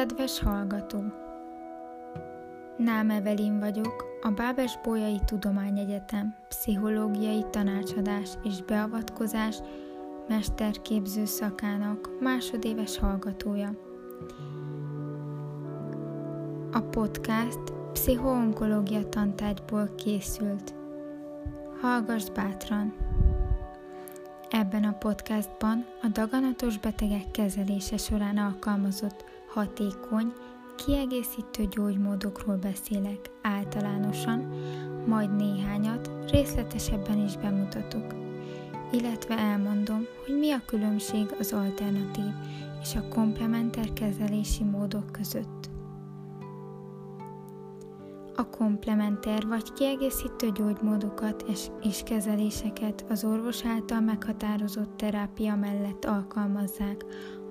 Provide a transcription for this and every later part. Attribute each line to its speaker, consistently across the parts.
Speaker 1: Kedves hallgató! Nám Evelin vagyok, a Bábes Bolyai Tudományegyetem pszichológiai tanácsadás és beavatkozás mesterképző szakának másodéves hallgatója. A podcast pszichoonkológia tantárgyból készült. Hallgass bátran! Ebben a podcastban a daganatos betegek kezelése során alkalmazott hatékony, kiegészítő gyógymódokról beszélek általánosan, majd néhányat részletesebben is bemutatok, illetve elmondom, hogy mi a különbség az alternatív és a komplementer kezelési módok között. A komplementer vagy kiegészítő gyógymódokat és, és kezeléseket az orvos által meghatározott terápia mellett alkalmazzák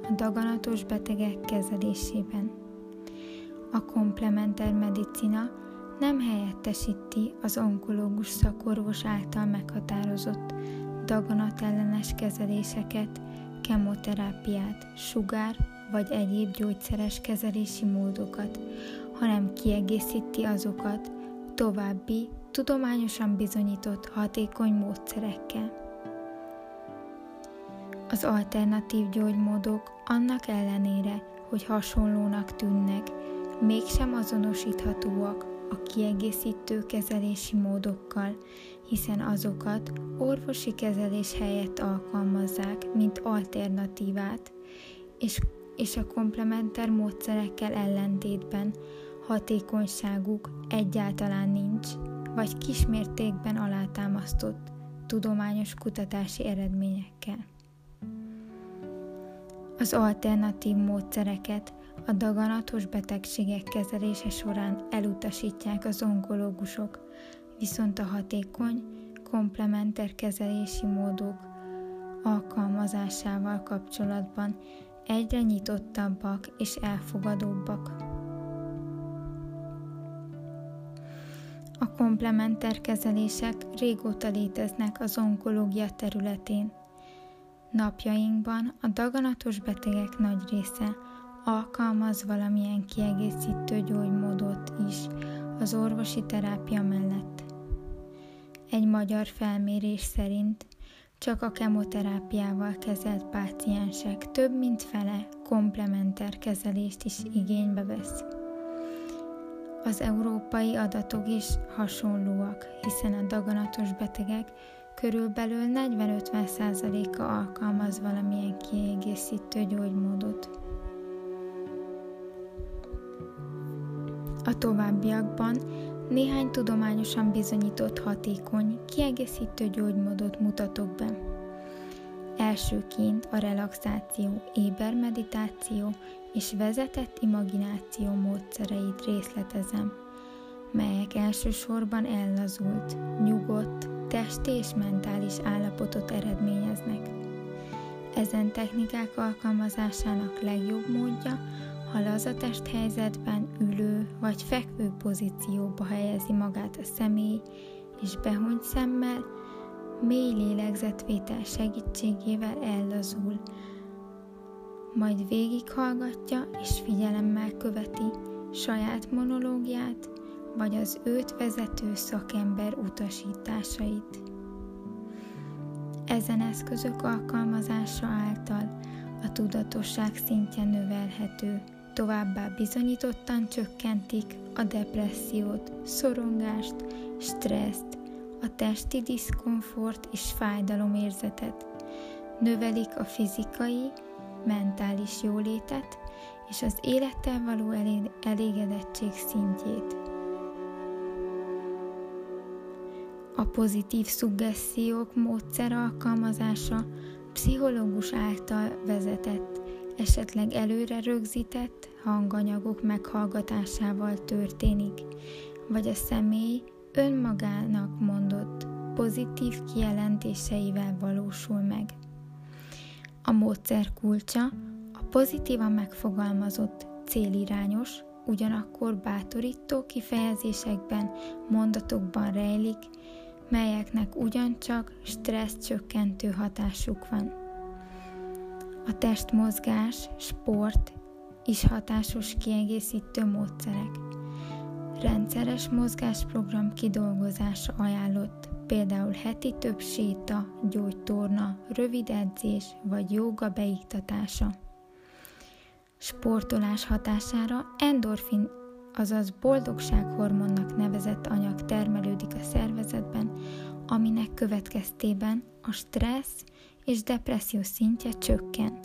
Speaker 1: a daganatos betegek kezelésében. A komplementer medicina nem helyettesíti az onkológus szakorvos által meghatározott daganatellenes kezeléseket, kemoterápiát, sugár vagy egyéb gyógyszeres kezelési módokat, hanem kiegészíti azokat további, tudományosan bizonyított hatékony módszerekkel. Az alternatív gyógymódok annak ellenére, hogy hasonlónak tűnnek, mégsem azonosíthatóak a kiegészítő kezelési módokkal, hiszen azokat orvosi kezelés helyett alkalmazzák, mint alternatívát, és, és a komplementer módszerekkel ellentétben hatékonyságuk egyáltalán nincs, vagy kismértékben alátámasztott tudományos kutatási eredményekkel. Az alternatív módszereket a daganatos betegségek kezelése során elutasítják az onkológusok, viszont a hatékony, komplementer kezelési módok alkalmazásával kapcsolatban egyre nyitottabbak és elfogadóbbak. A komplementer kezelések régóta léteznek az onkológia területén. Napjainkban a daganatos betegek nagy része alkalmaz valamilyen kiegészítő gyógymódot is az orvosi terápia mellett. Egy magyar felmérés szerint csak a kemoterápiával kezelt páciensek több mint fele komplementer kezelést is igénybe vesz. Az európai adatok is hasonlóak, hiszen a daganatos betegek körülbelül 40-50%-a alkalmaz valamilyen kiegészítő gyógymódot. A továbbiakban néhány tudományosan bizonyított hatékony, kiegészítő gyógymódot mutatok be. Elsőként a relaxáció, ébermeditáció és vezetett imagináció módszereit részletezem, melyek elsősorban ellazult, nyugodt, testi és mentális állapotot eredményeznek. Ezen technikák alkalmazásának legjobb módja, ha lazatest helyzetben ülő vagy fekvő pozícióba helyezi magát a személy, és behony szemmel, mély lélegzetvétel segítségével ellazul, majd végighallgatja és figyelemmel követi saját monológiát, vagy az őt vezető szakember utasításait. Ezen eszközök alkalmazása által a tudatosság szintje növelhető, továbbá bizonyítottan csökkentik a depressziót, szorongást, stresszt, a testi diszkomfort és fájdalomérzetet, növelik a fizikai, mentális jólétet és az élettel való elégedettség szintjét. A pozitív szuggessziók módszer alkalmazása pszichológus által vezetett, esetleg előre rögzített hanganyagok meghallgatásával történik, vagy a személy önmagának mondott pozitív kijelentéseivel valósul meg. A módszer kulcsa a pozitívan megfogalmazott célirányos, ugyanakkor bátorító kifejezésekben, mondatokban rejlik, melyeknek ugyancsak stressz csökkentő hatásuk van. A testmozgás, sport, is hatásos kiegészítő módszerek. Rendszeres mozgásprogram kidolgozása ajánlott, például heti több séta, gyógytorna, rövid edzés vagy jóga beiktatása. Sportolás hatására endorfin, azaz boldogsághormonnak nevezett anyag termelődik a szervezetben, aminek következtében a stressz és depresszió szintje csökken,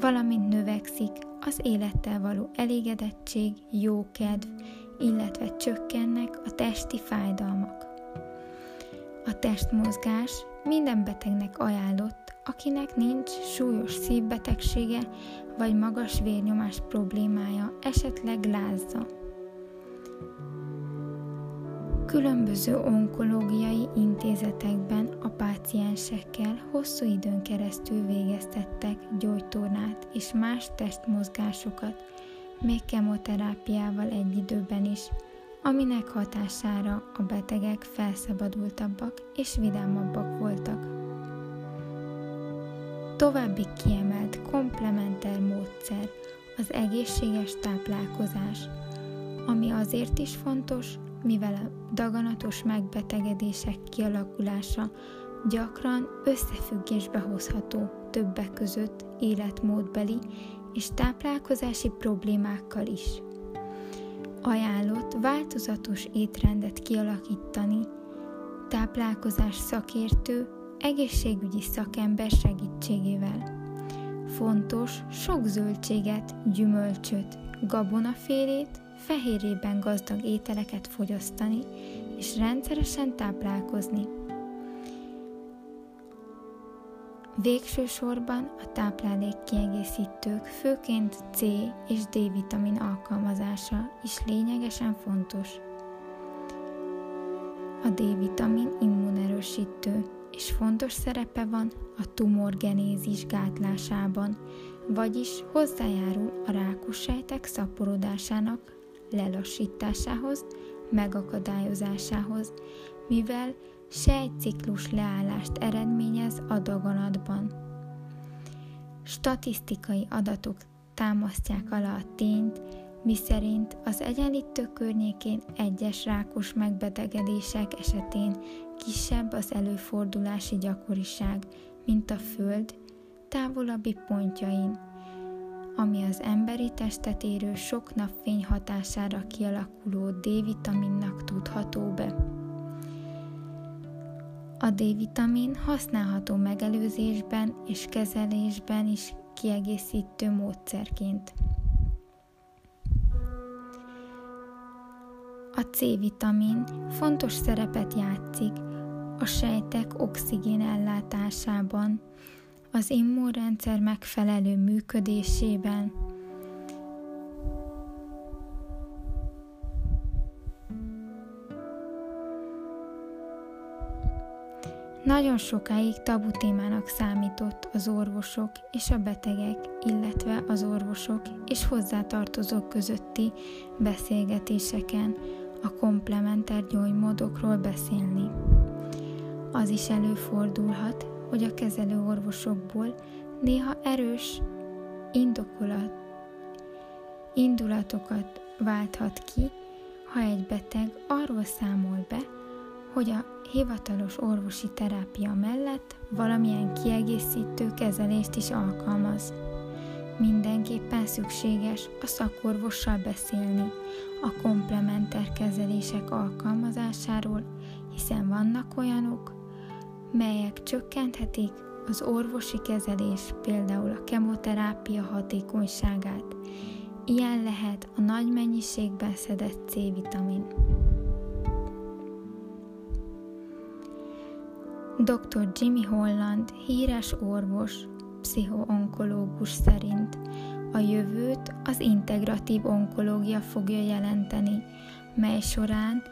Speaker 1: valamint növekszik az élettel való elégedettség, jókedv, illetve csökkennek a testi fájdalmak. A testmozgás minden betegnek ajánlott, akinek nincs súlyos szívbetegsége vagy magas vérnyomás problémája, esetleg lázza. Különböző onkológiai intézetekben a páciensekkel hosszú időn keresztül végeztettek gyógytornát és más testmozgásokat, még kemoterápiával egy időben is, aminek hatására a betegek felszabadultabbak és vidámabbak voltak. További kiemelt komplementer módszer az egészséges táplálkozás, ami azért is fontos, mivel a daganatos megbetegedések kialakulása gyakran összefüggésbe hozható többek között életmódbeli és táplálkozási problémákkal is. Ajánlott változatos étrendet kialakítani, táplálkozás szakértő, egészségügyi szakember segítségével. Fontos sok zöldséget, gyümölcsöt, gabonafélét, fehérjében gazdag ételeket fogyasztani és rendszeresen táplálkozni. Végső sorban a táplálékkiegészítők, főként C és D vitamin alkalmazása is lényegesen fontos. A D vitamin immunerősítő, és fontos szerepe van a tumorgenézis gátlásában, vagyis hozzájárul a rákos sejtek szaporodásának lelassításához, megakadályozásához, mivel sejtciklus leállást eredményez a daganatban. Statisztikai adatok támasztják alá a tényt, miszerint az egyenlítő környékén egyes rákos megbetegedések esetén kisebb az előfordulási gyakoriság, mint a Föld távolabbi pontjain, ami az emberi testet érő sok napfény hatására kialakuló D-vitaminnak tudható be. A D-vitamin használható megelőzésben és kezelésben is kiegészítő módszerként. A C-vitamin fontos szerepet játszik a sejtek oxigén ellátásában, az immunrendszer megfelelő működésében, Nagyon sokáig tabu témának számított az orvosok és a betegek, illetve az orvosok és hozzátartozók közötti beszélgetéseken a komplementer gyógymódokról beszélni. Az is előfordulhat, hogy a kezelő orvosokból néha erős indokolat, indulatokat válthat ki, ha egy beteg arról számol be, hogy a hivatalos orvosi terápia mellett valamilyen kiegészítő kezelést is alkalmaz. Mindenképpen szükséges a szakorvossal beszélni a komplementer kezelések alkalmazásáról, hiszen vannak olyanok, melyek csökkenthetik az orvosi kezelés, például a kemoterápia hatékonyságát. Ilyen lehet a nagy mennyiségben szedett C-vitamin. Dr. Jimmy Holland, híres orvos, pszichoonkológus szerint a jövőt az integratív onkológia fogja jelenteni, mely során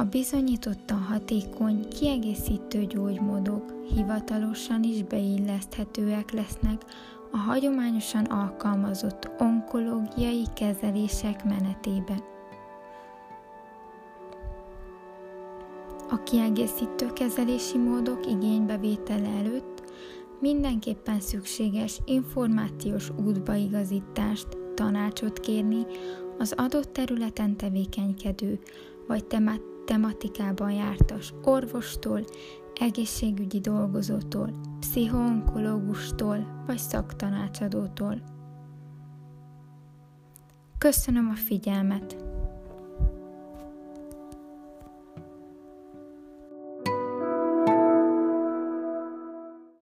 Speaker 1: a bizonyítottan hatékony, kiegészítő gyógymódok hivatalosan is beilleszthetőek lesznek a hagyományosan alkalmazott onkológiai kezelések menetébe. A kiegészítő kezelési módok igénybevétele előtt mindenképpen szükséges információs útbaigazítást, tanácsot kérni az adott területen tevékenykedő vagy tematikában jártas orvostól, egészségügyi dolgozótól, pszichoonkológustól vagy szaktanácsadótól. Köszönöm a figyelmet!